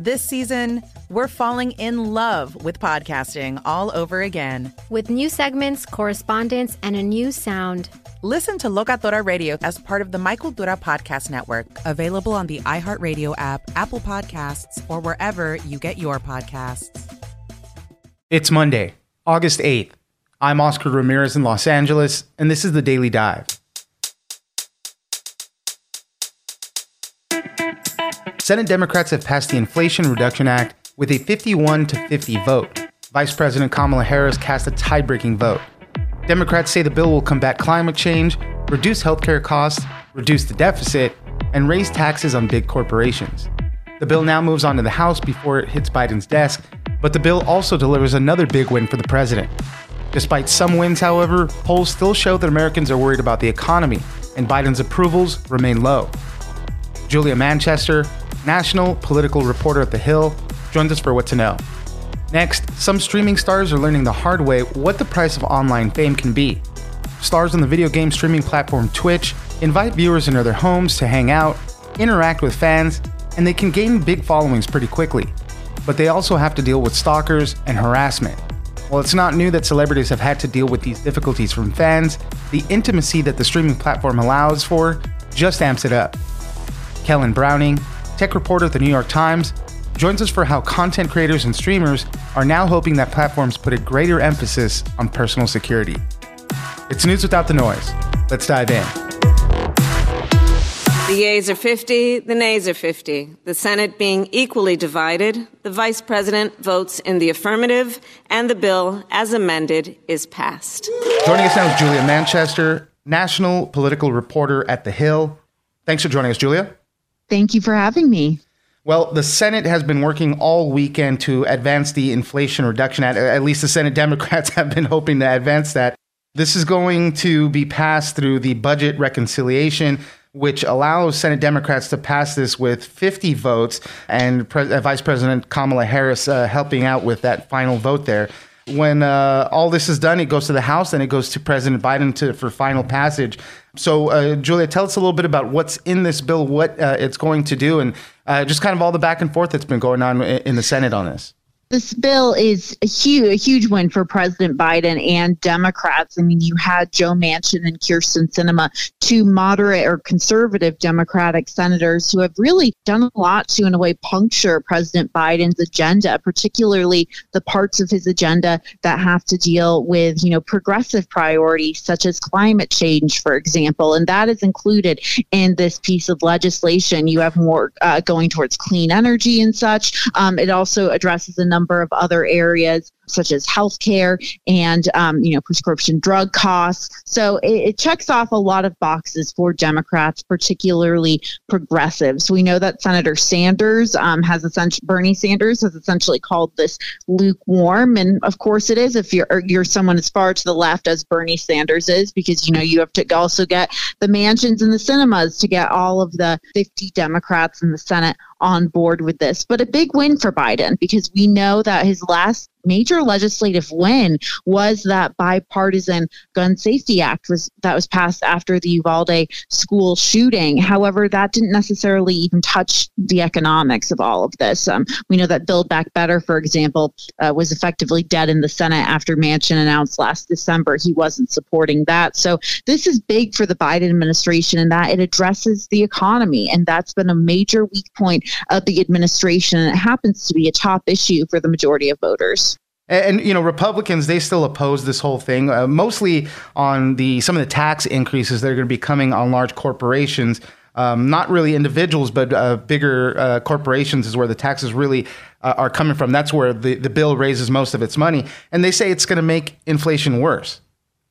This season, we're falling in love with podcasting all over again. With new segments, correspondence, and a new sound. Listen to Locatora Radio as part of the My Cultura Podcast Network, available on the iHeartRadio app, Apple Podcasts, or wherever you get your podcasts. It's Monday, August 8th. I'm Oscar Ramirez in Los Angeles, and this is the Daily Dive. Senate Democrats have passed the Inflation Reduction Act with a 51 to 50 vote. Vice President Kamala Harris cast a tie breaking vote. Democrats say the bill will combat climate change, reduce healthcare costs, reduce the deficit, and raise taxes on big corporations. The bill now moves on to the House before it hits Biden's desk, but the bill also delivers another big win for the president. Despite some wins, however, polls still show that Americans are worried about the economy, and Biden's approvals remain low. Julia Manchester, national political reporter at The Hill, joins us for What to Know. Next, some streaming stars are learning the hard way what the price of online fame can be. Stars on the video game streaming platform Twitch invite viewers into their homes to hang out, interact with fans, and they can gain big followings pretty quickly. But they also have to deal with stalkers and harassment. While it's not new that celebrities have had to deal with these difficulties from fans, the intimacy that the streaming platform allows for just amps it up. Kellen Browning, tech reporter at the New York Times, joins us for how content creators and streamers are now hoping that platforms put a greater emphasis on personal security. It's news without the noise. Let's dive in. The yeas are 50, the nays are 50. The Senate being equally divided, the Vice President votes in the affirmative, and the bill, as amended, is passed. Joining us now is Julia Manchester, national political reporter at The Hill. Thanks for joining us, Julia. Thank you for having me. Well, the Senate has been working all weekend to advance the Inflation Reduction Act. At least the Senate Democrats have been hoping to advance that. This is going to be passed through the budget reconciliation, which allows Senate Democrats to pass this with 50 votes, and Pre- Vice President Kamala Harris uh, helping out with that final vote there. When uh, all this is done, it goes to the House, and it goes to President Biden to, for final passage. So, uh, Julia, tell us a little bit about what's in this bill, what uh, it's going to do, and uh, just kind of all the back and forth that's been going on in the Senate on this this bill is a huge, a huge win for President Biden and Democrats. I mean, you had Joe Manchin and Kyrsten Sinema, two moderate or conservative Democratic senators who have really done a lot to, in a way, puncture President Biden's agenda, particularly the parts of his agenda that have to deal with, you know, progressive priorities such as climate change, for example. And that is included in this piece of legislation. You have more uh, going towards clean energy and such. Um, it also addresses a number number of other areas such as healthcare and um, you know prescription drug costs. So it, it, checks off a lot of boxes for Democrats, particularly progressives. We know that Senator Sanders um, has essentially Bernie Sanders has essentially called this lukewarm, and of course it is if you're you're someone as far to the left as Bernie Sanders is, because you know you have to also get the Manchins and the Sinemas to get all of the 50 Democrats in the Senate on board with this. But a big win for Biden because we know that his last major legislative win was that bipartisan gun safety act was that was passed after the Uvalde school shooting. However, that didn't necessarily even touch the economics of all of this. Um, we know that Build Back Better, for example, uh, was effectively dead in the Senate after Manchin announced last December he wasn't supporting that. So this is big for the Biden administration in that it addresses the economy, and that's been a major weak point of the administration. And it happens to be a top issue for the majority of voters. And, you know, Republicans they still oppose this whole thing, uh, mostly on the some of the tax increases that are going to be coming on large corporations. um, not really individuals, but uh, bigger uh, corporations is where the taxes really uh, are coming from. That's where the, the bill raises most of its money. And they say it's going to make inflation worse.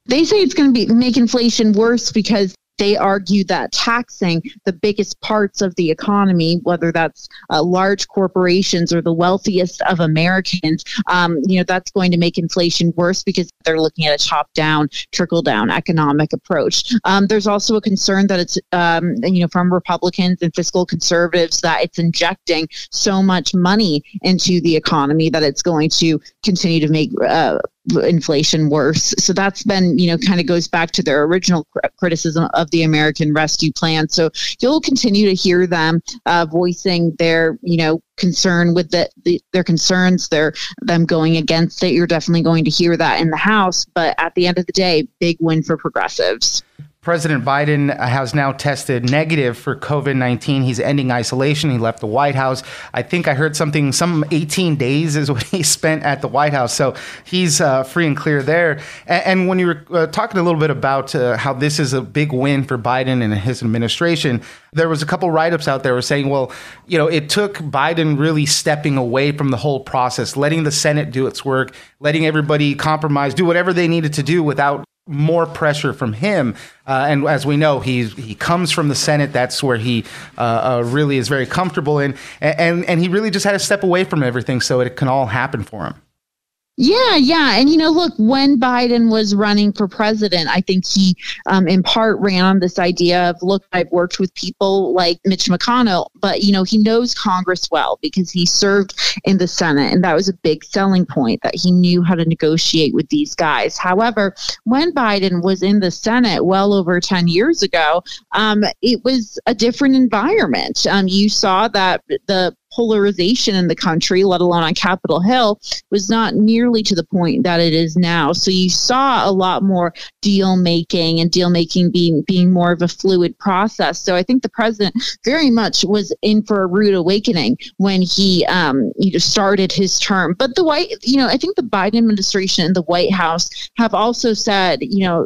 They say it's going to be make inflation worse because they argue that taxing the biggest parts of the economy, whether that's uh, large corporations or the wealthiest of Americans, um, you know, that's going to make inflation worse because they're looking at a top-down, trickle-down economic approach. Um, there's also a concern that it's, um, you know, from Republicans and fiscal conservatives that it's injecting so much money into the economy that it's going to continue to make uh, inflation worse. So that's been, you know, kind of goes back to their original cr- criticism of the American Rescue Plan. So you'll continue to hear them uh, voicing their, you know, concern with the, the, their concerns, their them going against it. You're definitely going to hear that in the House. But at the end of the day, big win for progressives. President Biden has now tested negative for COVID 19. He's ending isolation. He left the White House. I think I heard something, some 18 days is what he spent at the White House. So he's uh, free and clear there. And, and when you were uh, talking a little bit about uh, how this is a big win for Biden and his administration, there was a couple write ups out there were saying, well, you know, it took Biden really stepping away from the whole process, letting the Senate do its work, letting everybody compromise, do whatever they needed to do without more pressure from him. Uh, and as we know, he he comes from the Senate. That's where he uh, uh, really is very comfortable in, and and he really just had to step away from everything so it can all happen for him. Yeah, yeah. And, you know, look, when Biden was running for president, I think he, um, in part, ran on this idea of, look, I've worked with people like Mitch McConnell, but, you know, he knows Congress well because he served in the Senate. And that was a big selling point that he knew how to negotiate with these guys. However, when Biden was in the Senate well over 10 years ago, um, it was a different environment. Um, you saw that the polarization in the country, let alone on Capitol Hill, was not nearly to the point that it is now. So you saw a lot more deal making and deal making being being more of a fluid process. So I think the president very much was in for a rude awakening when he um, you know started his term. But the white, you know, I think the Biden administration and the White House have also said, you know,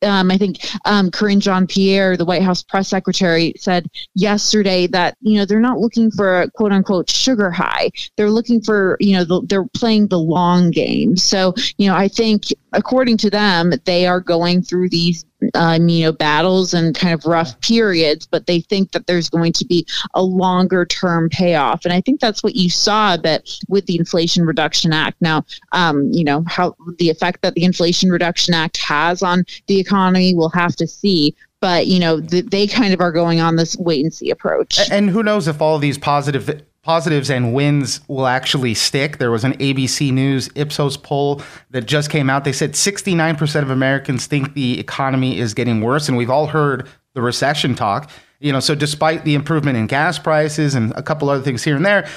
um, I think um, Karine Jean Pierre, the White House press secretary, said yesterday that you know they're not looking for a quote unquote sugar high. They're looking for, you know, the, they're playing the long game. So, you know, I think according to them, they are going through these um, you know, battles and kind of rough periods, but they think that there's going to be a longer term payoff. And I think that's what you saw a bit with the Inflation Reduction Act. Now, um, you know, how the effect that the Inflation Reduction Act has on the economy, we'll have to see but you know th- they kind of are going on this wait and see approach and who knows if all these positive positives and wins will actually stick. There was an ABC News Ipsos poll that just came out. They said 69% of Americans think the economy is getting worse, and we've all heard the recession talk. You know, so despite the improvement in gas prices and a couple other things here and there,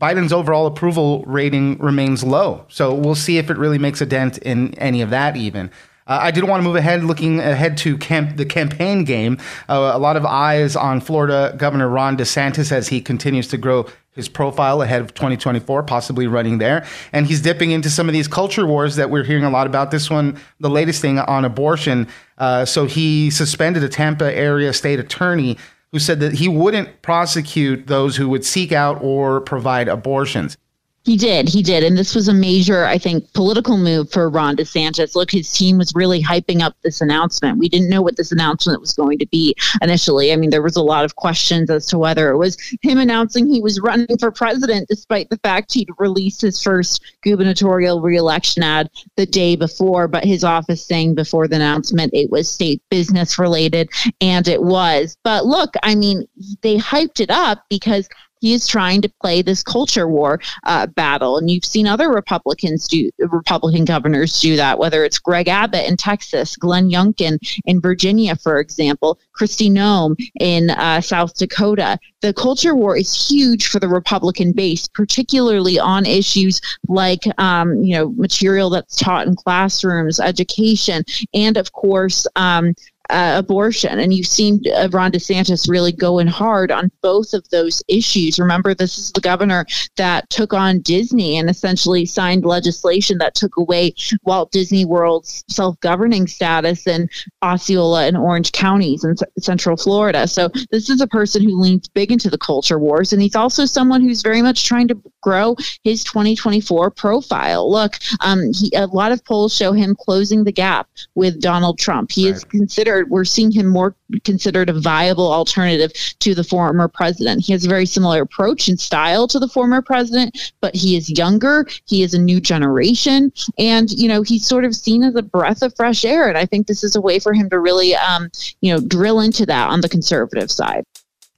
Biden's overall approval rating remains low. So we'll see if it really makes a dent in any of that even. Uh, I did want to move ahead, looking ahead to camp, the campaign game. Uh, a lot of eyes on Florida Governor Ron DeSantis as he continues to grow his profile ahead of 2024, possibly running there. And he's dipping into some of these culture wars that we're hearing a lot about. This one, the latest thing on abortion. Uh, so he suspended a Tampa area state attorney who said that he wouldn't prosecute those who would seek out or provide abortions. He did. He did. And this was a major, I think, political move for Ron DeSantis. Look, his team was really hyping up this announcement. We didn't know what this announcement was going to be initially. I mean, there was a lot of questions as to whether it was him announcing he was running for president, despite the fact he'd released his first gubernatorial reelection ad the day before, but his office saying before the announcement it was state business related, and it was. But look, I mean, they hyped it up because he is trying to play this culture war uh, battle. And you've seen other Republicans do, Republican governors do that, whether it's Greg Abbott in Texas, Glenn Youngkin in Virginia, for example, Kristi Noem in uh, South Dakota. The culture war is huge for the Republican base, particularly on issues like, um, you know, material that's taught in classrooms, education, and of course, um, uh, abortion. And you've seen uh, Ron DeSantis really going hard on both of those issues. Remember, this is the governor that took on Disney and essentially signed legislation that took away Walt Disney World's self governing status in Osceola and Orange counties in c- Central Florida. So this is a person who leans big into the culture wars. And he's also someone who's very much trying to grow his 2024 profile. Look, um, he, a lot of polls show him closing the gap with Donald Trump. He right. is considered, we're seeing him more considered a viable alternative to the former president. He has a very similar approach and style to the former president, but he is younger. He is a new generation. And, you know, he's sort of seen as a breath of fresh air. And I think this is a way for him to really, um, you know, drill into that on the conservative side.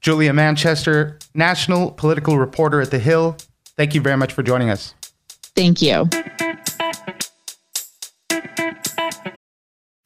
Julia Manchester, national political reporter at The Hill. Thank you very much for joining us. Thank you.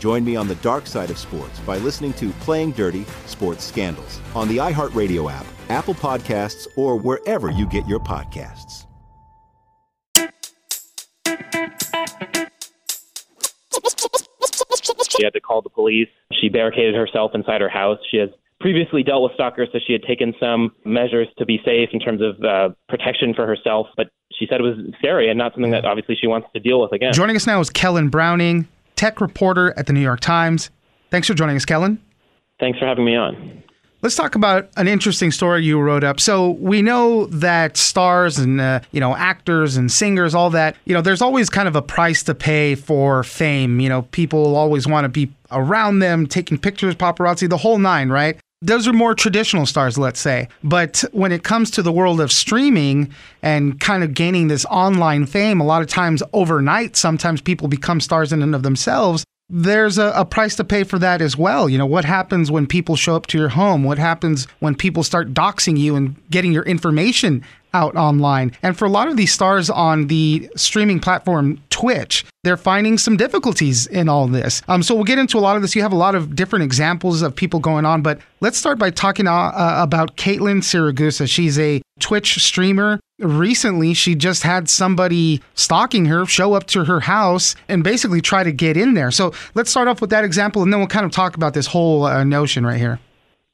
Join me on the dark side of sports by listening to Playing Dirty Sports Scandals on the iHeartRadio app, Apple Podcasts, or wherever you get your podcasts. She had to call the police. She barricaded herself inside her house. She has previously dealt with stalkers, so she had taken some measures to be safe in terms of uh, protection for herself. But she said it was scary and not something that obviously she wants to deal with again. Joining us now is Kellen Browning, tech reporter at the New York Times. Thanks for joining us, Kellen. Thanks for having me on. Let's talk about an interesting story you wrote up. So we know that stars and uh, you know actors and singers, all that, you know, there's always kind of a price to pay for fame. You know, people always want to be around them, taking pictures, paparazzi, the whole nine, right? Those are more traditional stars, let's say. But when it comes to the world of streaming and kind of gaining this online fame, a lot of times overnight, sometimes people become stars in and of themselves. There's a, a, price to pay for that as well. You know, what happens when people show up to your home? What happens when people start doxing you and getting your information out online. And for a lot of these stars on the streaming platform Twitch, they're finding some difficulties in all this. Um, so we'll get into a lot of this. You have a lot of different examples of people going on, but let's start by talking uh, uh about Kaitlyn Siragusa. She's a Twitch streamer. Recently, she just had somebody stalking her show up to her house and basically try to get in there. So let's start off with that example, and then we'll kind of talk about this whole uh, notion right here.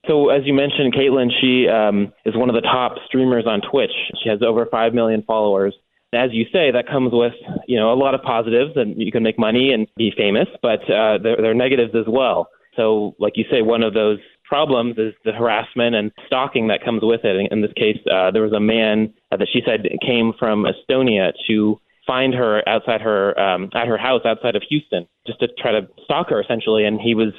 So, as you mentioned, Kaitlyn, she um, is one of the top streamers on Twitch. She has over 5 million followers. As you say, that comes with you know a lot of positives, and you can make money and be famous, but uh, there, there are negatives as well. So, like you say, one of those problems is the harassment and stalking that comes with it. In this case, uh, there was a man that she said came from Estonia to find her outside her um, at her house outside of Houston, just to try to stalk her essentially, and he was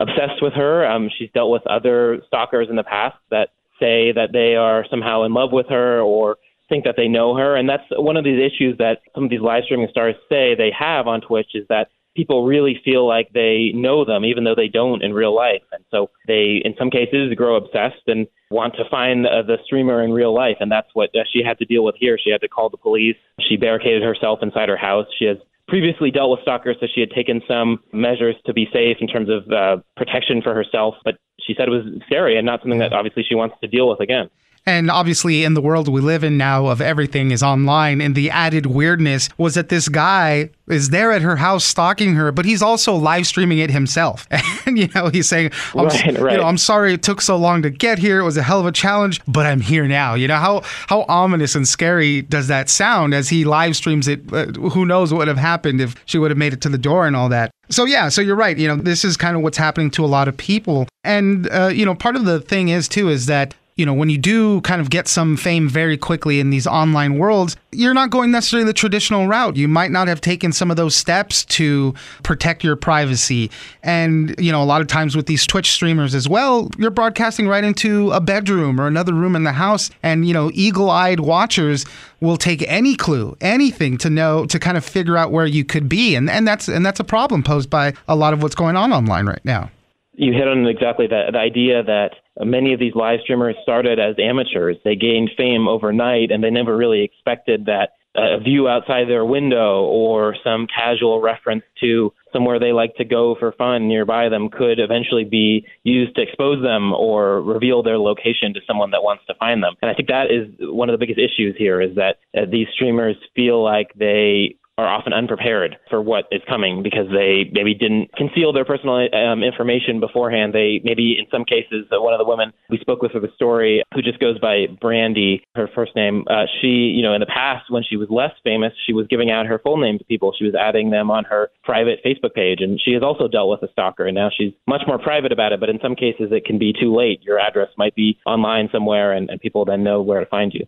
obsessed with her. Um, she's dealt with other stalkers in the past that say that they are somehow in love with her or think that they know her. And that's one of these issues that some of these live streaming stars say they have on Twitch is that people really feel like they know them, even though they don't in real life. And so they, in some cases, grow obsessed and want to find uh, the streamer in real life. And that's what uh, she had to deal with here. She had to call the police. She barricaded herself inside her house. She has previously dealt with stalkers, so she had taken some measures to be safe in terms of uh, protection for herself. But she said it was scary and not something that obviously she wants to deal with again. And obviously, in the world we live in now, of everything is online, and the added weirdness was that this guy is there at her house stalking her, but he's also live streaming it himself. And you know, he's saying, I'm, right, right. You know, I'm sorry it took so long to get here. It was a hell of a challenge, but I'm here now. You know how how ominous and scary does that sound as he live streams it? Uh, who knows what would have happened if she would have made it to the door and all that. So yeah, so you're right. You know, this is kind of what's happening to a lot of people, and uh, you know, part of the thing is too is that you know, when you do kind of get some fame very quickly in these online worlds, you're not going necessarily the traditional route. You might not have taken some of those steps to protect your privacy. And, you know, a lot of times with these Twitch streamers as well, you're broadcasting right into a bedroom or another room in the house. And, you know, eagle eyed watchers will take any clue, anything to know, to kind of figure out where you could be. And, and that's and that's a problem posed by a lot of what's going on online right now. You hit on exactly that the idea that many of these live streamers started as amateurs. They gained fame overnight, and they never really expected that a view outside their window or some casual reference to somewhere they like to go for fun nearby them could eventually be used to expose them or reveal their location to someone that wants to find them. And I think that is one of the biggest issues here is that uh, these streamers feel like they are often unprepared for what is coming because they maybe didn't conceal their personal um, information beforehand. They maybe, in some cases, uh, one of the women we spoke with for the story, who just goes by Brandy, her first name, uh, she, you know, in the past when she was less famous, she was giving out her full name to people. She was adding them on her private Facebook page, and she has also dealt with a stalker. And now she's much more private about it. But in some cases, it can be too late. Your address might be online somewhere, and, and people then know where to find you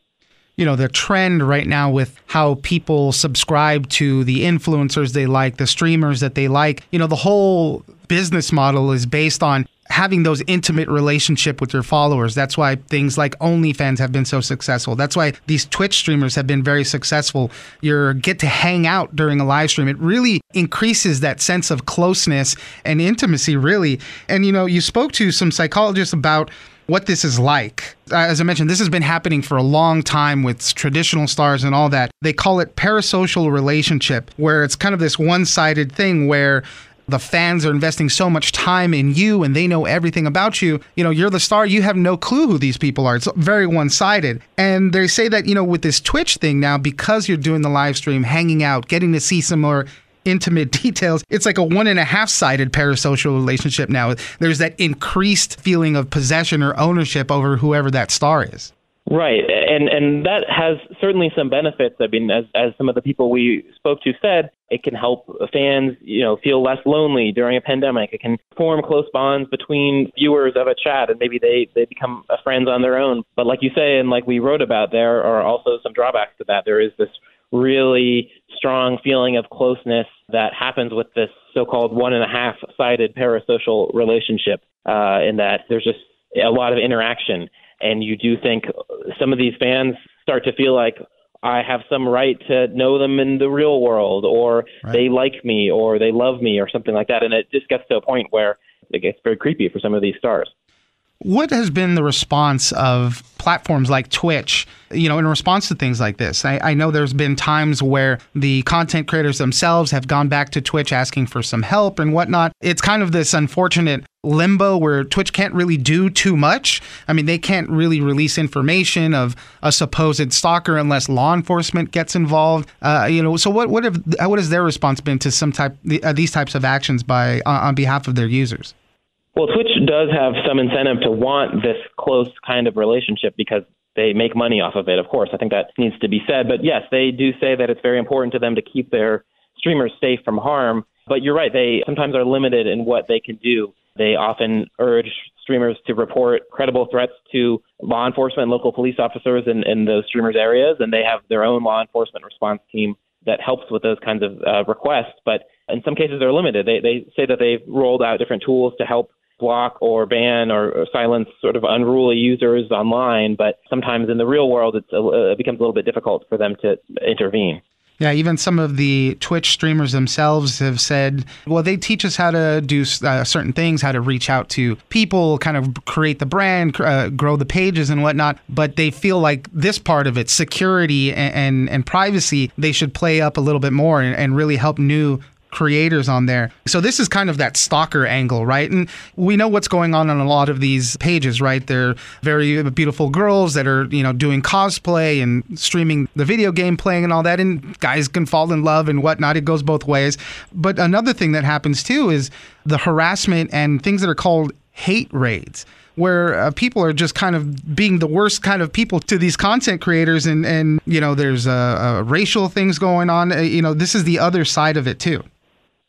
you know the trend right now with how people subscribe to the influencers they like the streamers that they like. You know the whole business model is based on having those intimate relationship with your followers that's why things like OnlyFans have been so successful that's why these Twitch streamers have been very successful you get to hang out during a live stream it really increases that sense of closeness and intimacy really and you know you spoke to some psychologists about what this is like. As I mentioned, this has been happening for a long time with traditional stars and all that. They call it parasocial relationship, where it's kind of this one sided thing where the fans are investing so much time in you and they know everything about you. You know, you're the star, you have no clue who these people are. It's very one sided. And they say that, you know, with this Twitch thing now, because you're doing the live stream, hanging out, getting to see some more intimate details. It's like a one and a half sided parasocial relationship now. There's that increased feeling of possession or ownership over whoever that star is. Right, and and that has certainly some benefits. I mean, as as some of the people we spoke to said, it can help fans, you know, feel less lonely during a pandemic. It can form close bonds between viewers of a chat, and maybe they they become friends on their own. But like you say, and like we wrote about, there are also some drawbacks to that. There is this really strong feeling of closeness that happens with this so-called one and a half sided parasocial relationship uh, in that there's just a lot of interaction and you do think some of these fans start to feel like I have some right to know them in the real world, or right. they like me, or they love me, or something like that. And it just gets to a point where it gets very creepy for some of these stars. What has been the response of platforms like Twitch, you know, in response to things like this? I, I, know there's been times where the content creators themselves have gone back to Twitch asking for some help and whatnot. It's kind of this unfortunate limbo where Twitch can't really do too much. I mean, they can't really release information of a supposed stalker unless law enforcement gets involved. Uh, you know, so what what have what has their response been to some type uh, these types of actions by uh, on behalf of their users? Well, Twitch does have some incentive to want this close kind of relationship because they make money off of it. Of course, I think that needs to be said. But yes, they do say that it's very important to them to keep their streamers safe from harm. But you're right, they sometimes are limited in what they can do. They often urge streamers to report credible threats to law enforcement and local police officers in, in those streamers' areas, and they have their own law enforcement response team that helps with those kinds of uh, requests. But in some cases, they're limited. They, they say that they've rolled out different tools to help block or ban or, silence sort of unruly users online, but sometimes in the real world a, it becomes a little bit difficult for them to intervene. Yeah, even some of the Twitch streamers themselves have said, well, they teach us how to do uh, certain things, how to reach out to people, kind of create the brand, uh, grow the pages and whatnot. But they feel like this part of it, security and, and, and privacy, they should play up a little bit more and, and really help new creators on there. So this is kind of that stalker angle, right? And we know what's going on on a lot of these pages, right? They're very beautiful girls that are, you know, doing cosplay and streaming the video game playing and all that. And guys can fall in love and whatnot. It goes both ways. But another thing that happens too is the harassment and things that are called hate raids where uh, people are just kind of being the worst kind of people to these content creators and and you know there's uh, uh, racial things going on uh, you know this is the other side of it too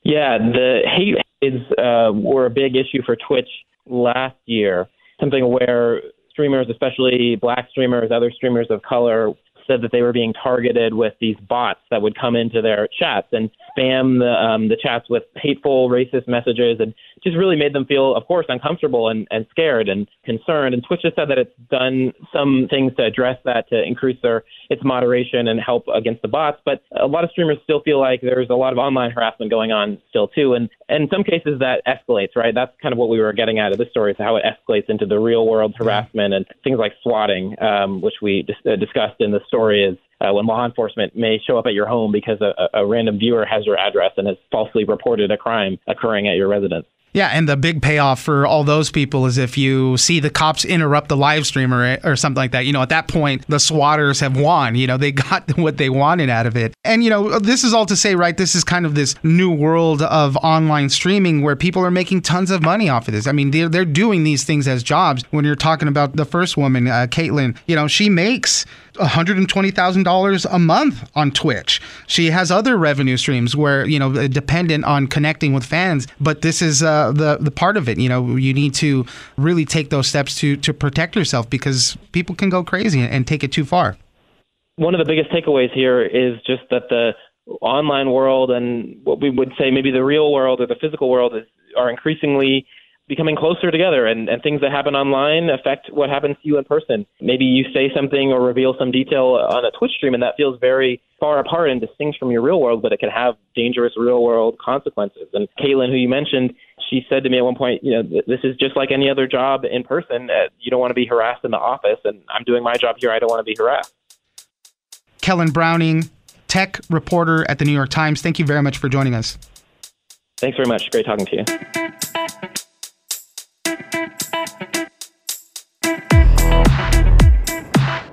yeah, the hate raids uh, were a big issue for Twitch last year. Something where streamers, especially black streamers, other streamers of color, said that they were being targeted with these bots that would come into their chats and spam the um, the chats with hateful, racist messages, and just really made them feel, of course, uncomfortable and, and scared and concerned. And Twitch has said that it's done some things to address that to increase their its moderation and help against the bots. But a lot of streamers still feel like there's a lot of online harassment going on still too, and, and in some cases that escalates. Right, that's kind of what we were getting at of this story, is how it escalates into the real world harassment and things like swatting, um, which we dis- uh, discussed in the story. Is uh, when law enforcement may show up at your home because a, a random viewer has your address and has falsely reported a crime occurring at your residence. Yeah, and the big payoff for all those people is if you see the cops interrupt the live stream or, or something like that. You know, at that point, the swatters have won. You know, they got what they wanted out of it. And, you know, this is all to say, right, this is kind of this new world of online streaming where people are making tons of money off of this. I mean, they're, they're doing these things as jobs. When you're talking about the first woman, uh, Kaitlyn, you know, she makes $120,000 a month on Twitch. She has other revenue streams where, you know, dependent on connecting with fans, but this is uh, the the part of it, you know, you need to really take those steps to to protect yourself because people can go crazy and take it too far. One of the biggest takeaways here is just that the online world and what we would say maybe the real world or the physical world is, are increasingly becoming closer together and, and things that happen online affect what happens to you in person. Maybe you say something or reveal some detail on a Twitch stream and that feels very far apart and distinct from your real world, but it can have dangerous real world consequences. And Kaitlyn, who you mentioned, she said to me at one point, you know, this is just like any other job in person. Uh, you don't want to be harassed in the office, and I'm doing my job here. I don't want to be harassed. Kellen Browning, tech reporter at the New York Times. Thank you very much for joining us. Thanks very much. Great talking to you.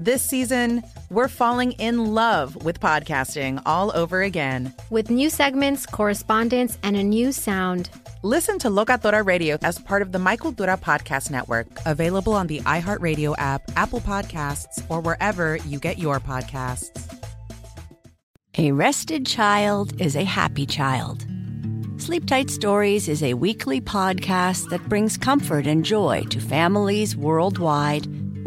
This season, we're falling in love with podcasting all over again. With new segments, correspondence, and a new sound. Listen to Locatora Radio as part of the My Cultura Podcast Network, available on the iHeartRadio app, Apple Podcasts, or wherever you get your podcasts. A rested child is a happy child. Sleep Tight Stories is a weekly podcast that brings comfort and joy to families worldwide